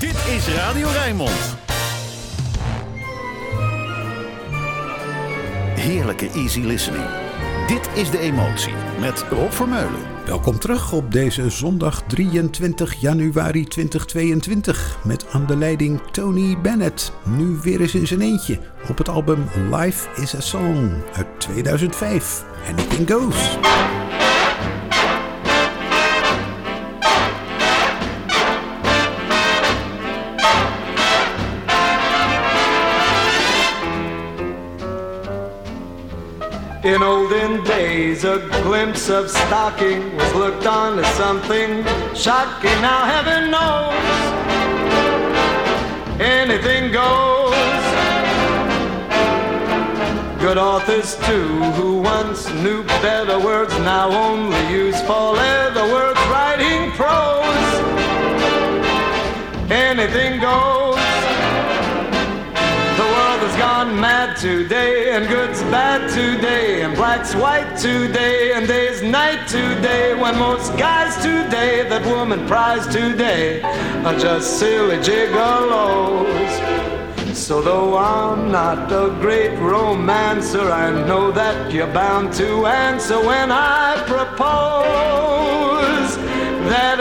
Dit is Radio Rijnmond. Heerlijke easy listening. Dit is De Emotie met Rob Vermeulen. Welkom terug op deze zondag 23 januari 2022 met aan de leiding Tony Bennett. Nu weer eens in zijn eentje op het album Life is a Song uit 2005. Anything Goes. In olden days, a glimpse of stocking was looked on as something shocking. Now heaven knows anything goes. Good authors too, who once knew better words, now only use four leather words, writing prose. Anything goes. Mad today, and good's bad today, and black's white today, and day's night today. When most guys today that woman prize today are just silly gigolos. So though I'm not a great romancer, I know that you're bound to answer when I propose that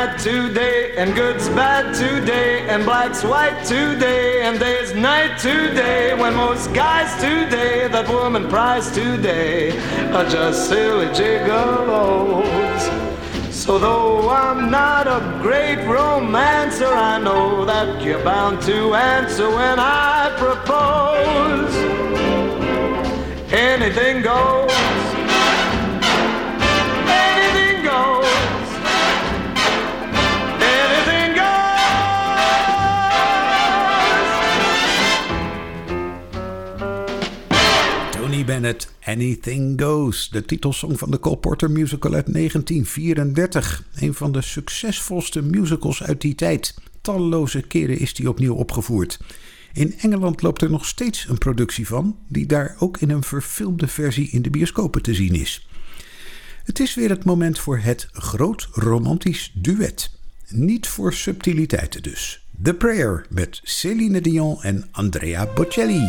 mad today, and good's bad today, and black's white today, and day's night today. When most guys today that woman prize today are just silly gigolos. So though I'm not a great romancer, I know that you're bound to answer when I propose. Anything goes. Bennett, Anything Goes, de titelsong van de Cole Porter musical uit 1934. Een van de succesvolste musicals uit die tijd. Talloze keren is die opnieuw opgevoerd. In Engeland loopt er nog steeds een productie van, die daar ook in een verfilmde versie in de bioscopen te zien is. Het is weer het moment voor het groot romantisch duet. Niet voor subtiliteiten dus. The Prayer met Céline Dion en Andrea Bocelli.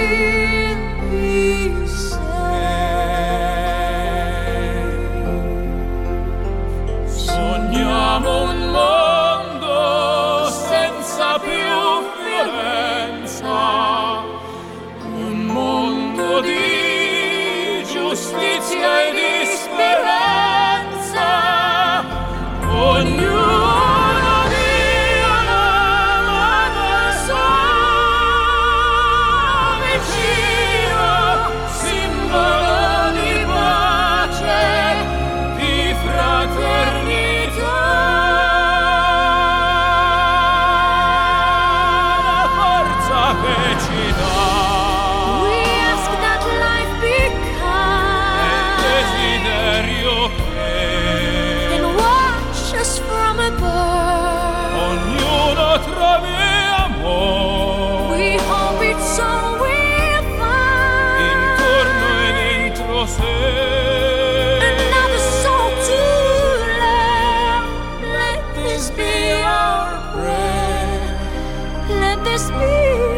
this be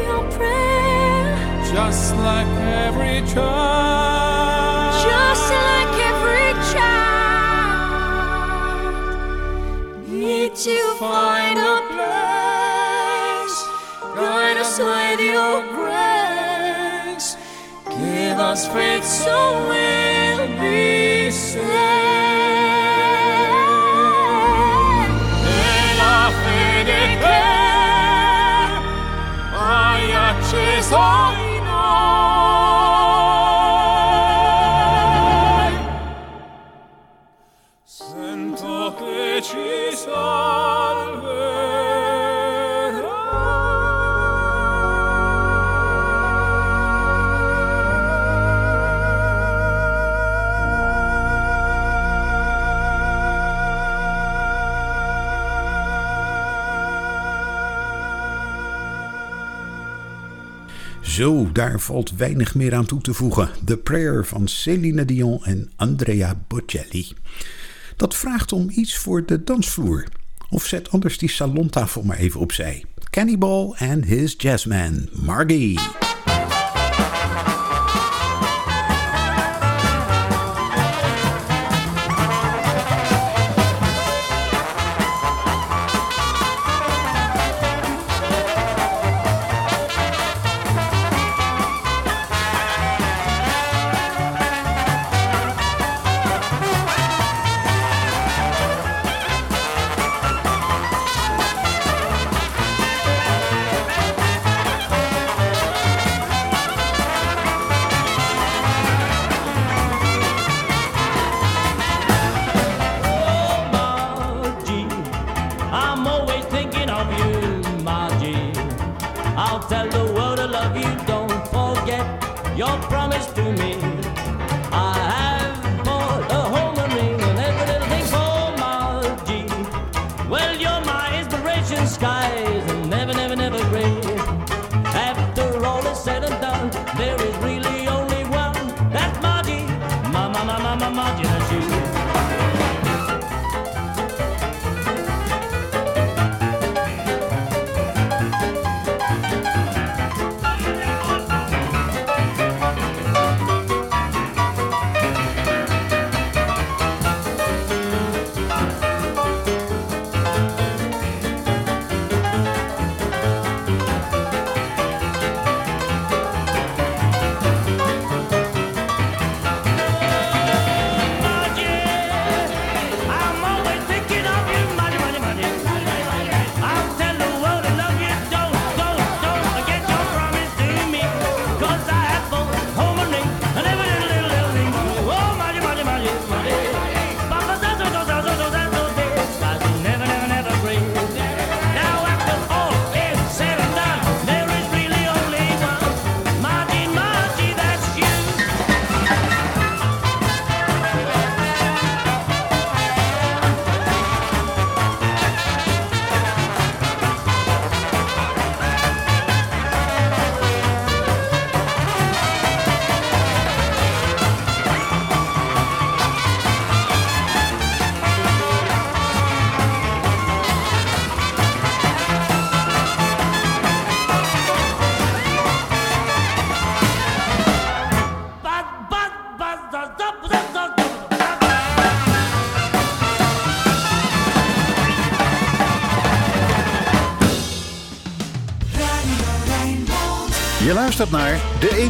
our prayer? Just like every child. Just like every child. Need to find a place. Guide us with your grace. Give us faith so we'll be saved. ashes on Daar valt weinig meer aan toe te voegen. The Prayer van Céline Dion en Andrea Bocelli. Dat vraagt om iets voor de dansvloer. Of zet anders die salontafel maar even opzij. Cannibal and his Jazzman, Margie.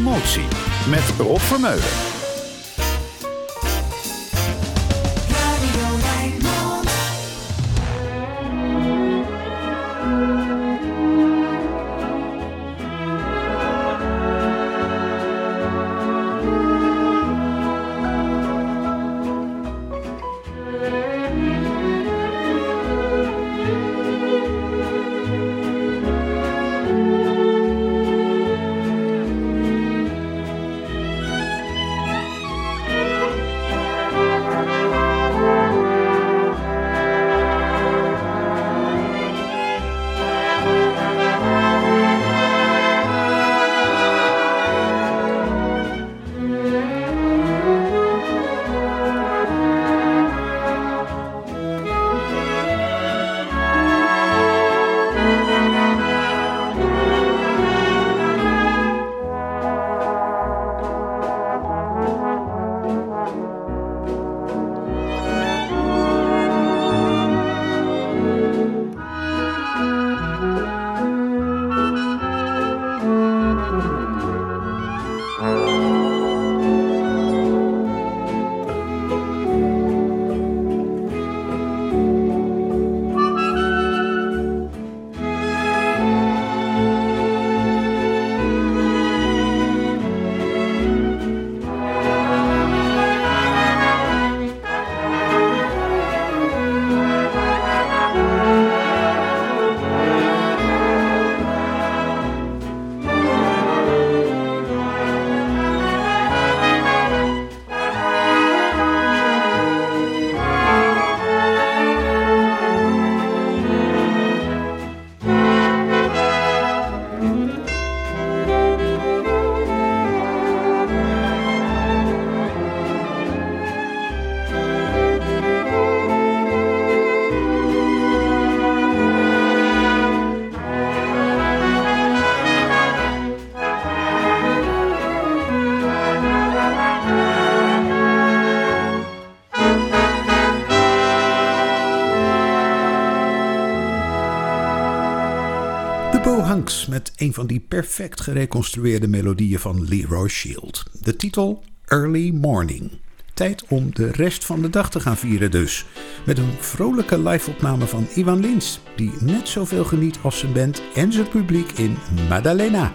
emotie met Rob Vermeulen. Hanks met een van die perfect gereconstrueerde melodieën van Leroy Shield. De titel Early Morning. Tijd om de rest van de dag te gaan vieren dus. Met een vrolijke live-opname van Ivan Lins, die net zoveel geniet als zijn band en zijn publiek in Madalena.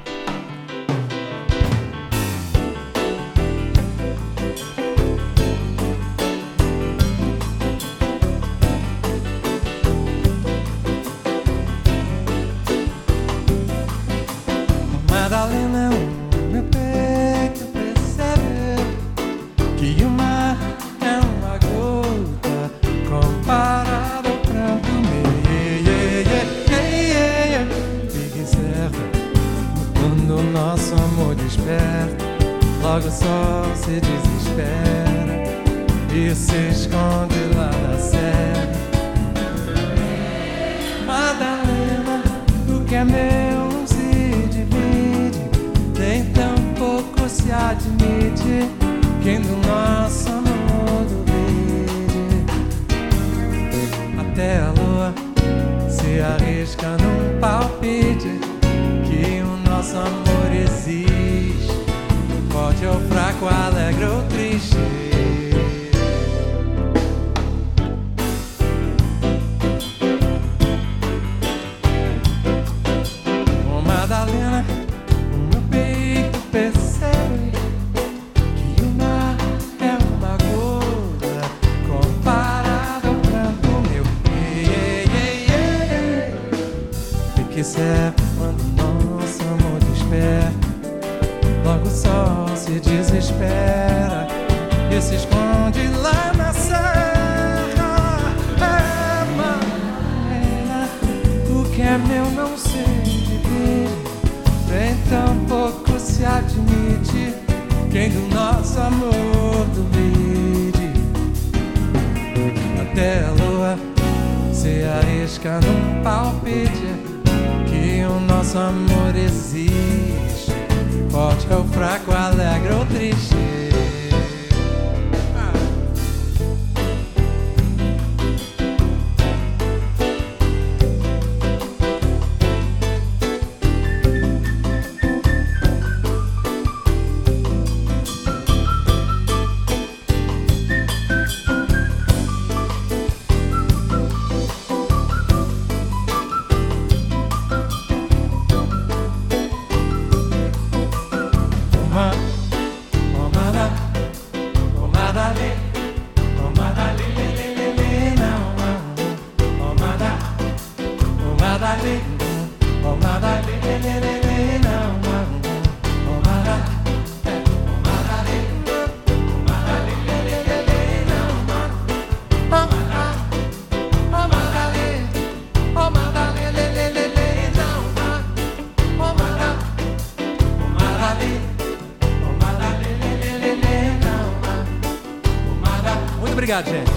Muito obrigado,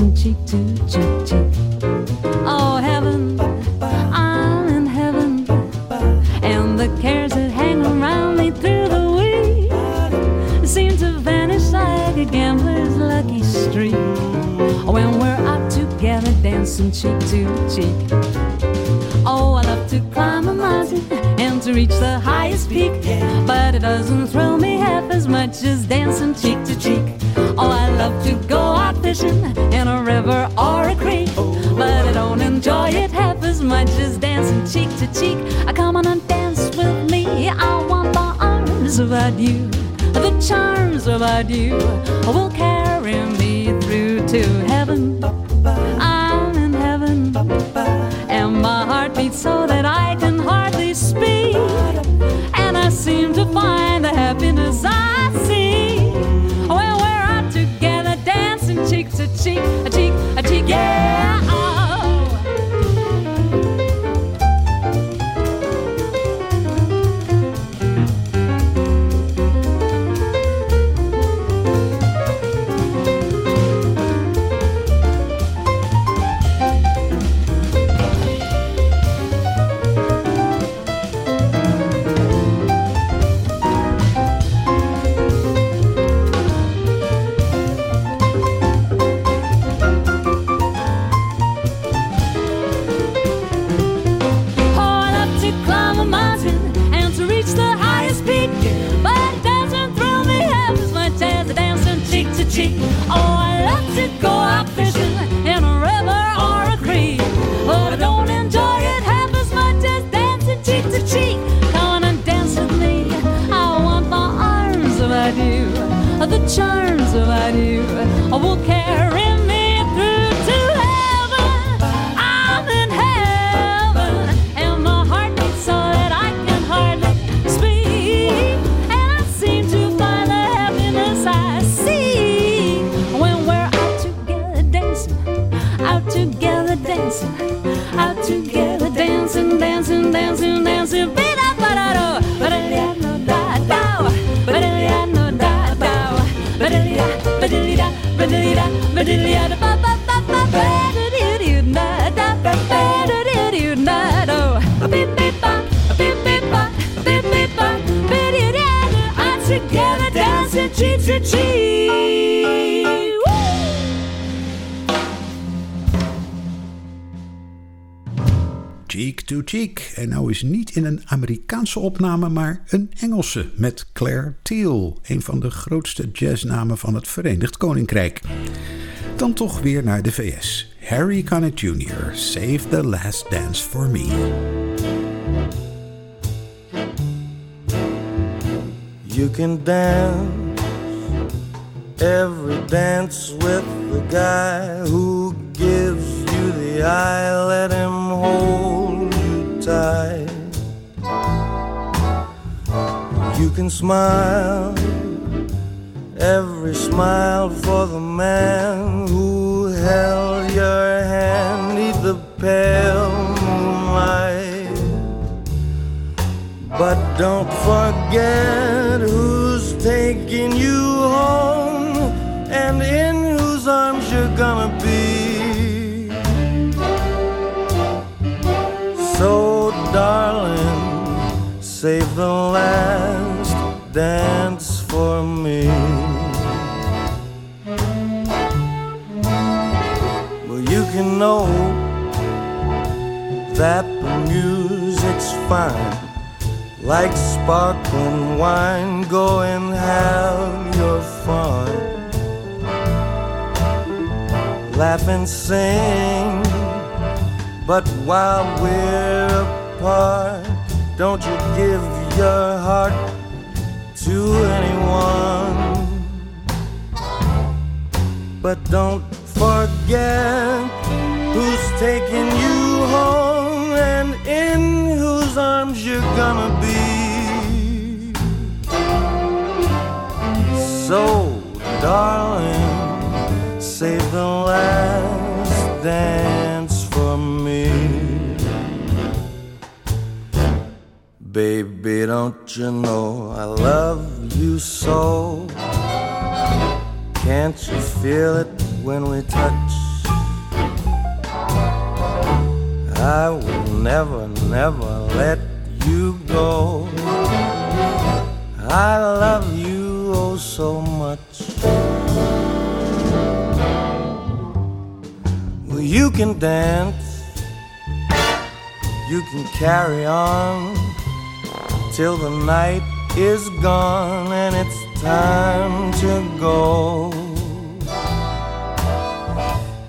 dancing cheek to cheek, cheek. Oh, heaven, I'm in heaven, and the cares that hang around me through the week seem to vanish like a gambler's lucky streak when we're out together dancing cheek to cheek. Oh, I love to climb a mountain and to reach the highest peak, but it doesn't thrill me half as much as dancing cheek to cheek. Oh, I love to as much as dancing cheek to cheek. Uh, Come on and dance with me. I want the arms about you, the charms about you will carry me through to heaven. I'm in heaven, and my heart beats so that I can hardly speak. And I seem to find the happiness I see when we're out together dancing cheek to cheek, cheek. Oh, I love to go together cheek to cheek. Cheek to Cheek. En nou is niet in een Amerikaanse opname, maar een Engelse met Claire Teal, een van de grootste jazznamen van het Verenigd Koninkrijk. Dan toch weer naar de VS. Harry Connick Jr., Save the Last Dance for Me. You can dance every dance with the guy who gives you the eye. Let him hold you tight. You can smile every smile for the man held your hand neath the pale moonlight. But don't forget who's taking you home and in whose arms you're gonna be. So, darling, save the last dance that music's fine, like sparkling wine. Go and have your fun, laugh and sing. But while we're apart, don't you give your heart to anyone. But don't forget who's taking you home you're gonna be. So, darling, save the last dance for me. Baby, don't you know I love you so? Can't you feel it when we touch? I will never, never let you go. I love you oh so much. Well, you can dance, you can carry on till the night is gone and it's time to go.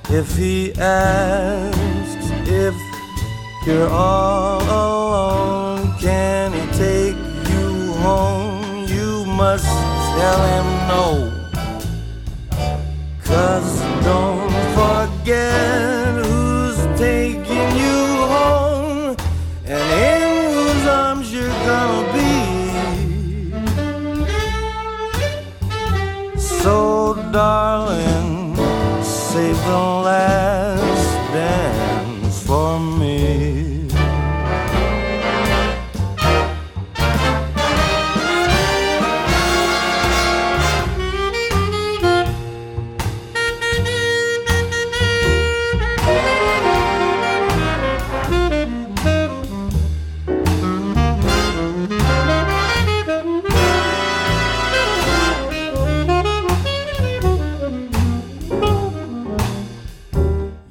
If he asks if you're all alone, must tell him no. Cause don't forget who's taking you home and in whose arms you're gonna be. So, darling, save the last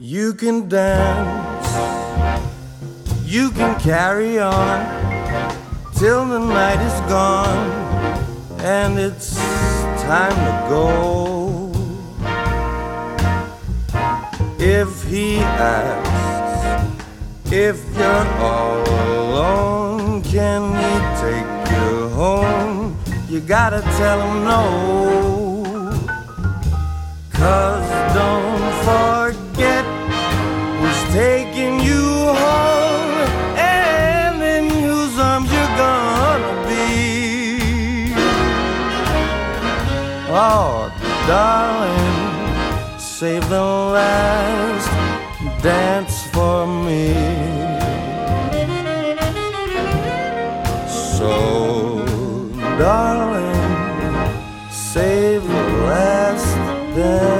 You can dance, you can carry on till the night is gone and it's time to go. If he asks if you're all alone, can he take you home? You gotta tell him no. Cause don't forget taking you home and in whose arms you're gonna be. Oh, darling, save the last dance for me. So, darling, save the last dance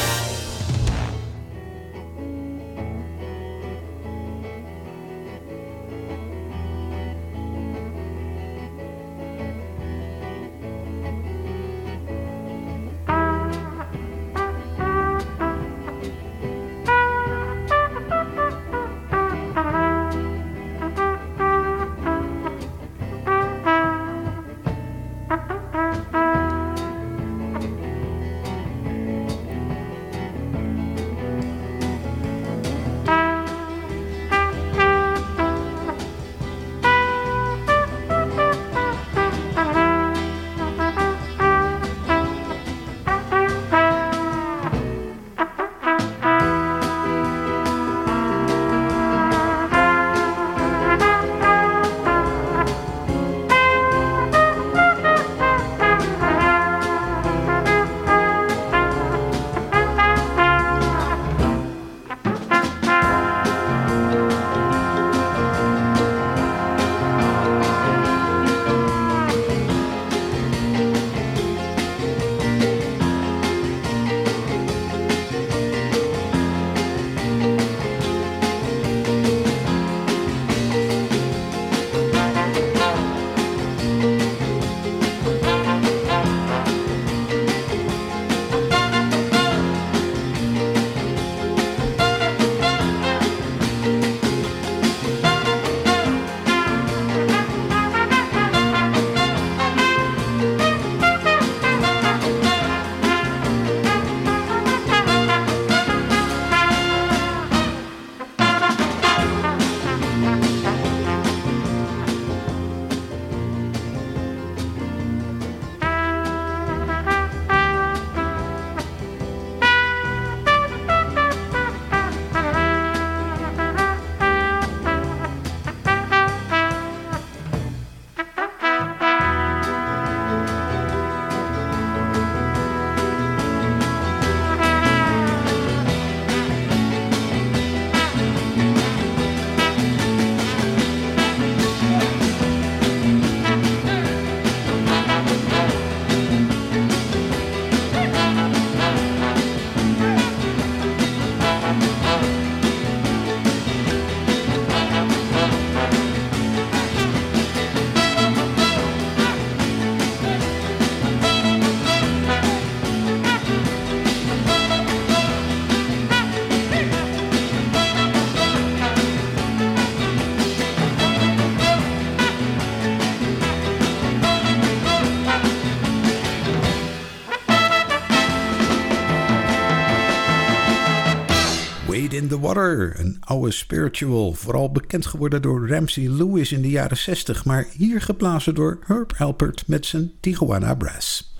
Een oude spiritual, vooral bekend geworden door Ramsey Lewis in de jaren 60, maar hier geblazen door Herb Alpert met zijn Tijuana Brass.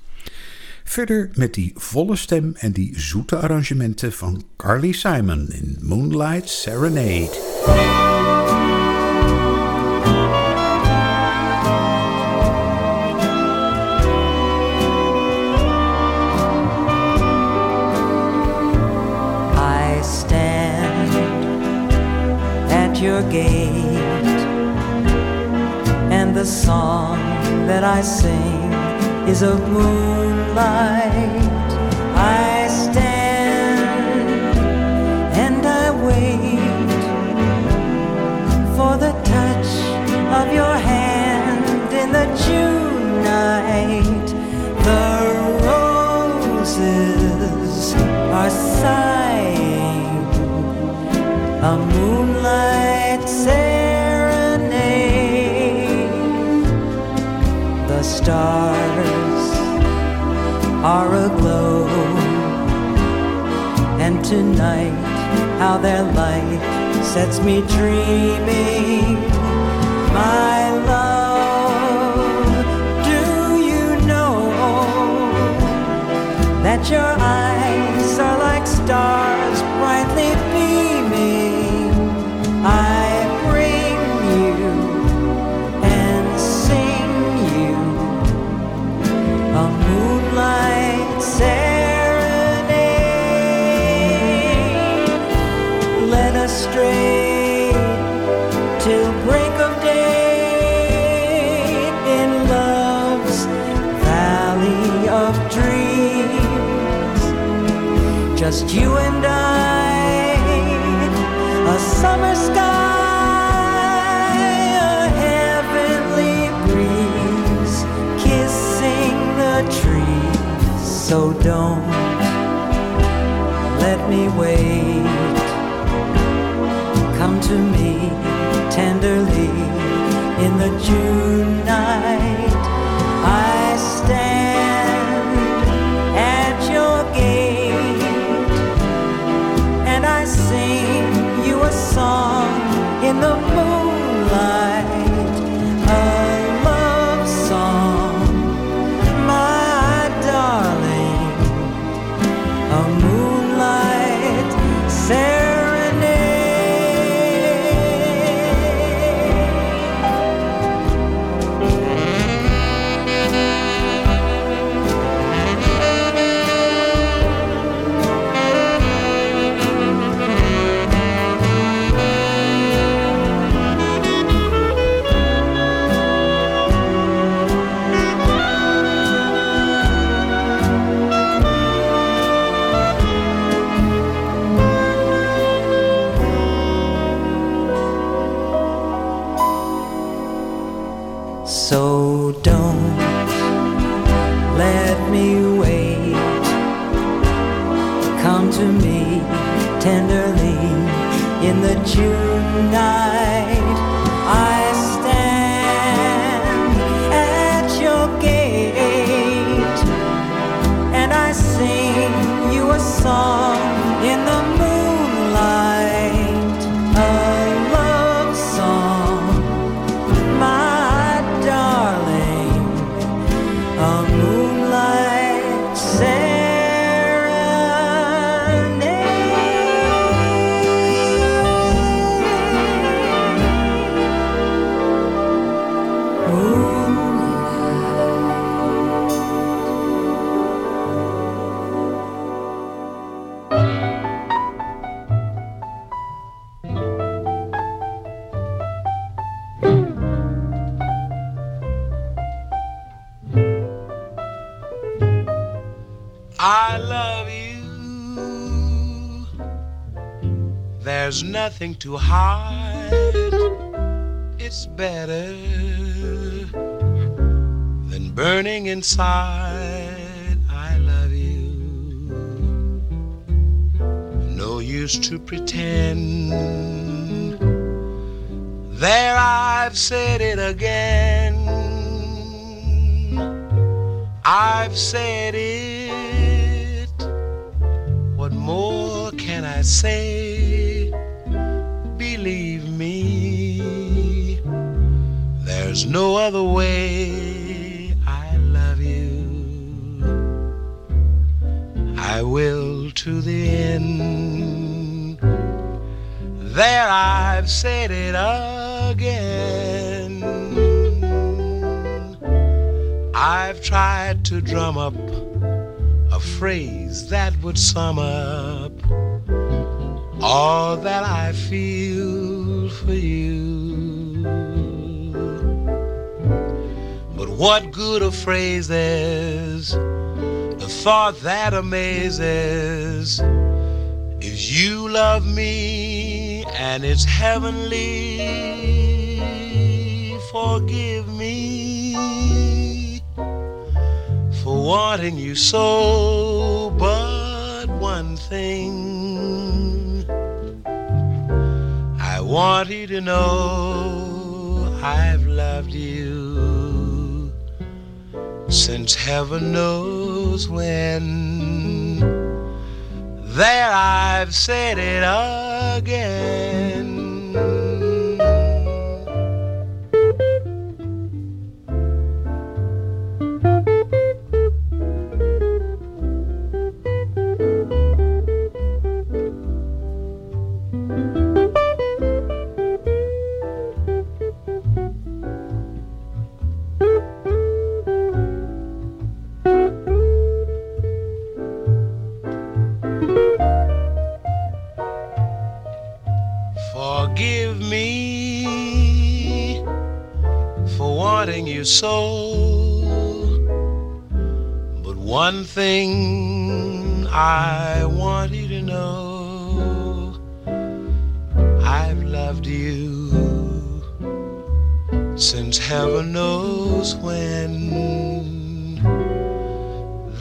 Verder met die volle stem en die zoete arrangementen van Carly Simon in Moonlight Serenade. Gate, and the song that I sing is of moonlight. How their light sets me dreaming. My love, do you know? that your eyes are like stars Just you and I, a summer sky, a heavenly breeze, kissing the trees. So don't let me wait. Come to me tenderly in the June night. The moonlight, nothing to hide. It's better than burning inside. I love you. No use to pretend. There, I've said it again. I've said it. What more can I say? No other way I love you. I will to the end. There I've said it again. I've tried to drum up a phrase that would sum up all that I feel for you. What good a phrase is, the thought that amazes is you love me and it's heavenly. Forgive me for wanting you so, but one thing I want you to know I've loved you since heaven knows when. There I've said it again. Wanting you so. But one thing I want you to know I've loved you since heaven knows when.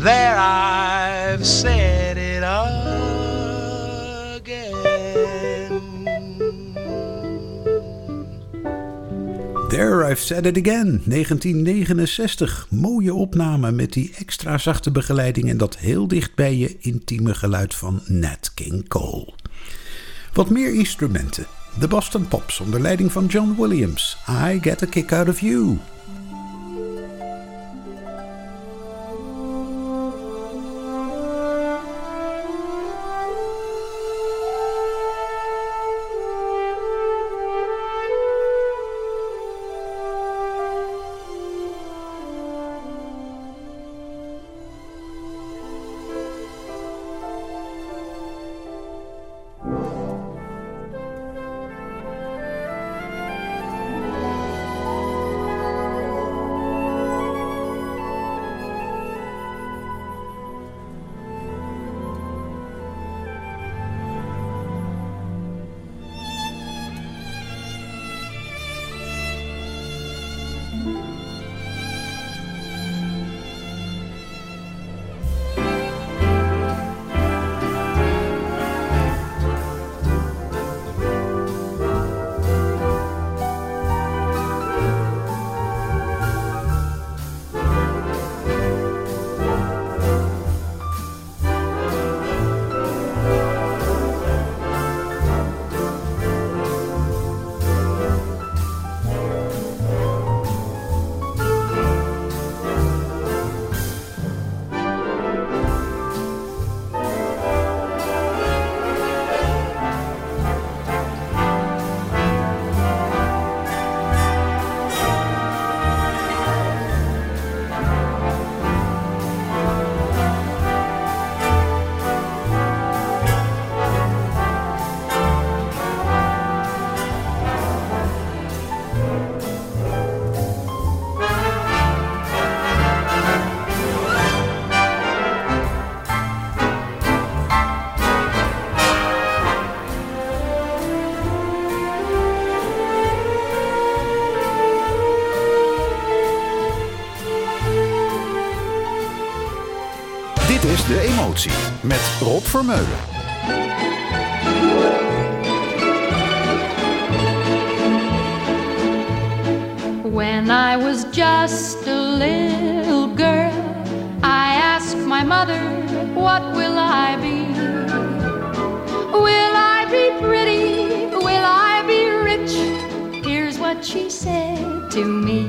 There I've said it again. There I've Said It Again, 1969. Mooie opname met die extra zachte begeleiding en dat heel dicht bij je intieme geluid van Nat King Cole. Wat meer instrumenten. De Boston Pops onder leiding van John Williams. I Get a Kick Out of You. Rob Vermeulen. When I was just a little girl, I asked my mother, What will I be? Will I be pretty? Will I be rich? Here's what she said to me.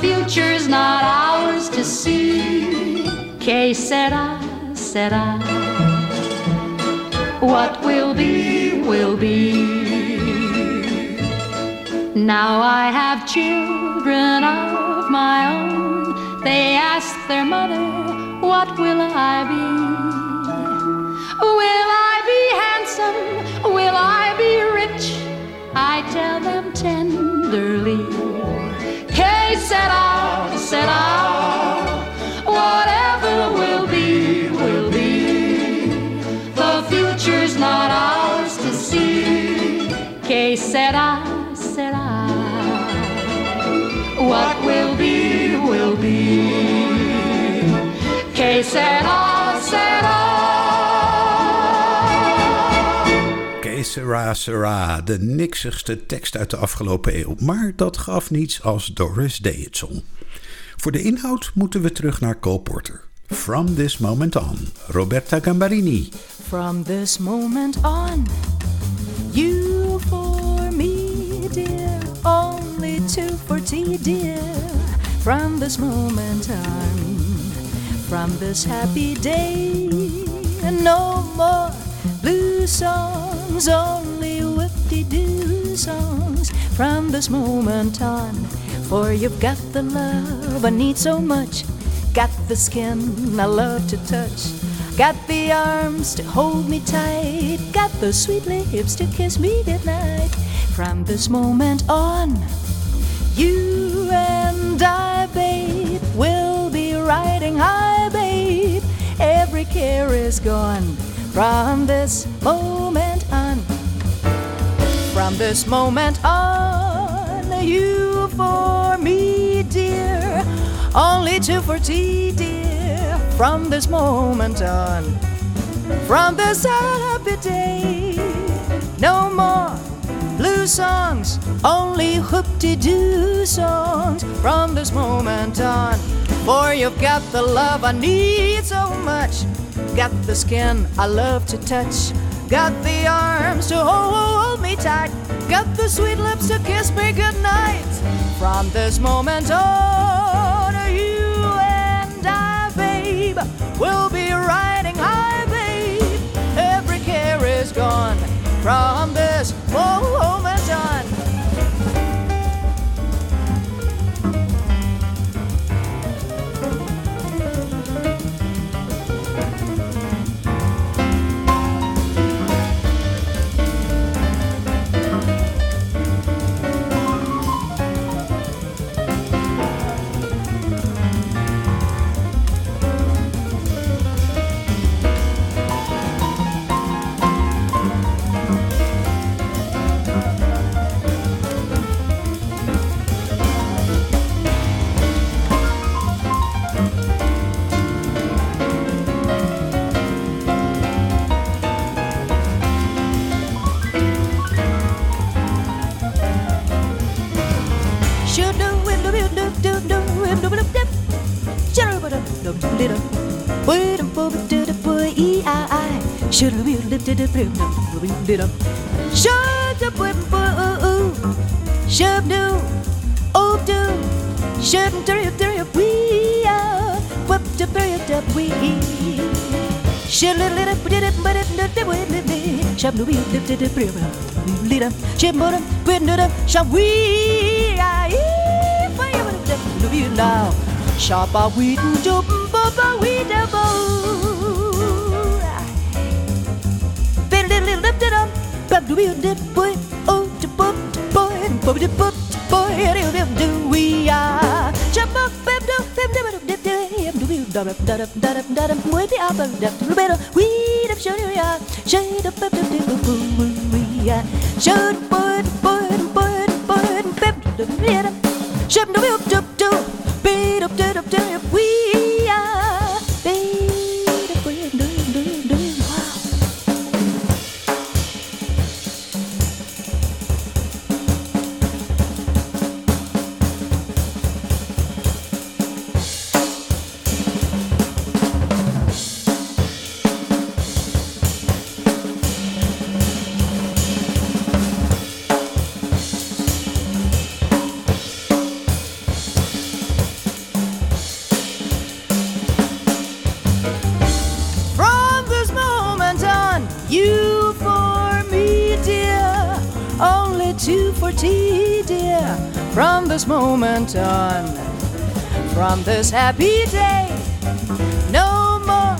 Future's not ours to see. Que sera, sera. What will be, will be. Now I have children of my own. They ask their mother, What will I be? Will I be handsome? Will I be rich? I tell them tenderly. Que sera, sera. What will be, will be. Que sera, sera. Que sera, sera, de niksigste tekst uit de afgelopen eeuw. Maar dat gaf niets als Doris Day het zong. Voor de inhoud moeten we terug naar Cole Porter. From This Moment On, Roberta Gambarini. From this moment on, you for me, dear, only two for tea, dear. From this moment on, from this happy day, no more blue songs, only whip-de-doo songs. From this moment on, for you've got the love I need so much. Got the skin I love to touch. Got the arms to hold me tight. Got the sweet lips to kiss me goodnight. From this moment on, you and I, babe, will be riding high, babe. Every care is gone. From this moment on, from this moment on, you for me, dear. Only two for tea, dear. From this moment on, from this happy day, no more blue songs, only whoop-de-doo songs. From this moment on, for you've got the love I need so much. Got the skin I love to touch. Got the arms to hold me tight. Got the sweet lips to kiss me goodnight. From this moment on, will be riding high, babe. Every care is gone. From this moment I fire with it, do you now. Shop a wheat and jump, baba wheat double. Bit little lifted up, do you did boy, oh to to boy, and bub to bub to boy, do do do we are. Jump up, bip do bip do do do do do da da da da da da da we be up da da da we da show you ya shade up bip do do do we are. Should boy boy oh to put boy and boob de boop boy bip do do do ship up, do up, beat up we on, from this happy day, no more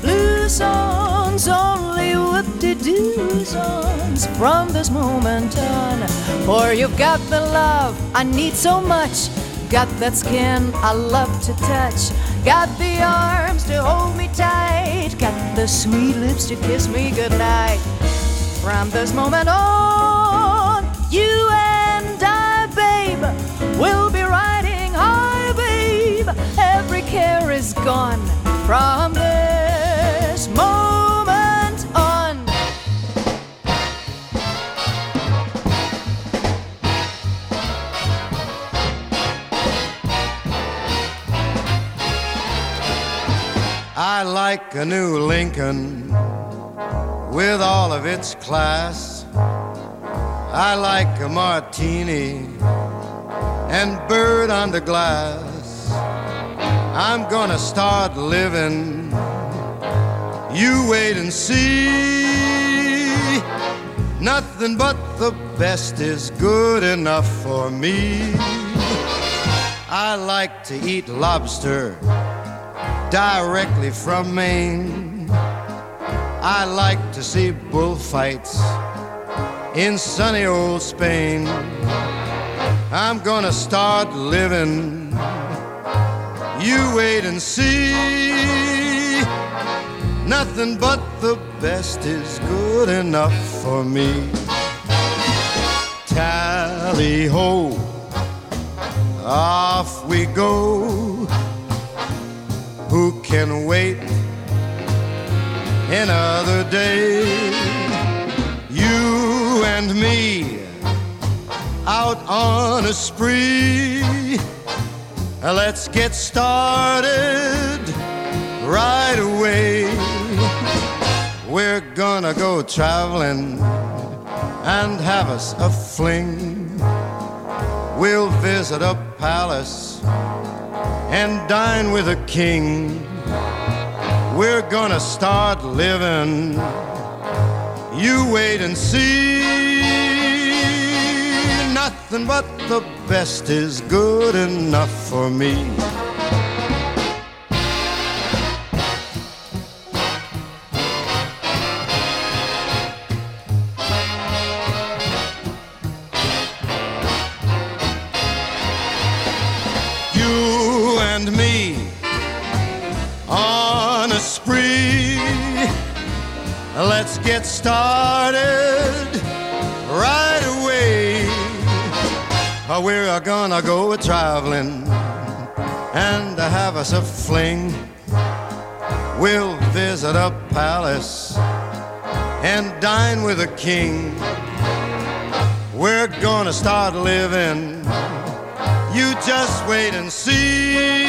blue songs, only whoop-de-doo songs. From this moment on, for you've got the love I need so much. Got that skin I love to touch. Got the arms to hold me tight. Got the sweet lips to kiss me goodnight. From this moment on, you and I, babe, will is gone from this moment on. I like a new Lincoln with all of its class. I like a martini and bird under glass. I'm gonna start living. You wait and see. Nothing but the best is good enough for me. I like to eat lobster directly from Maine. I like to see bullfights in sunny old Spain. I'm gonna start living. You wait and see. Nothing but the best is good enough for me. Tally ho, off we go. Who can wait another day? You and me out on a spree. Let's get started right away. We're gonna go traveling and have us a fling. We'll visit a palace and dine with a king. We're gonna start living. You wait and see. Nothing but the best is good enough for me. You and me on a spree. Let's get started We're gonna go a traveling and have us a fling. We'll visit a palace and dine with a king. We're gonna start living. You just wait and see.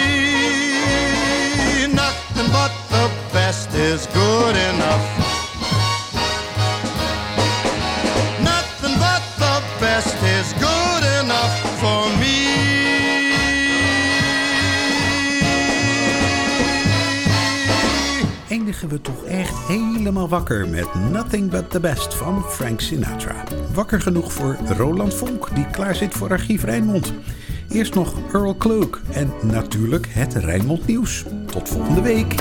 Nothing but the best is good enough. Eindigen we toch echt helemaal wakker met Nothing But The Best van Frank Sinatra. Wakker genoeg voor Roland Vonk, die klaar zit voor Archief Rijnmond. Eerst nog Earl Klook en natuurlijk het Rijnmond Nieuws. Tot volgende week.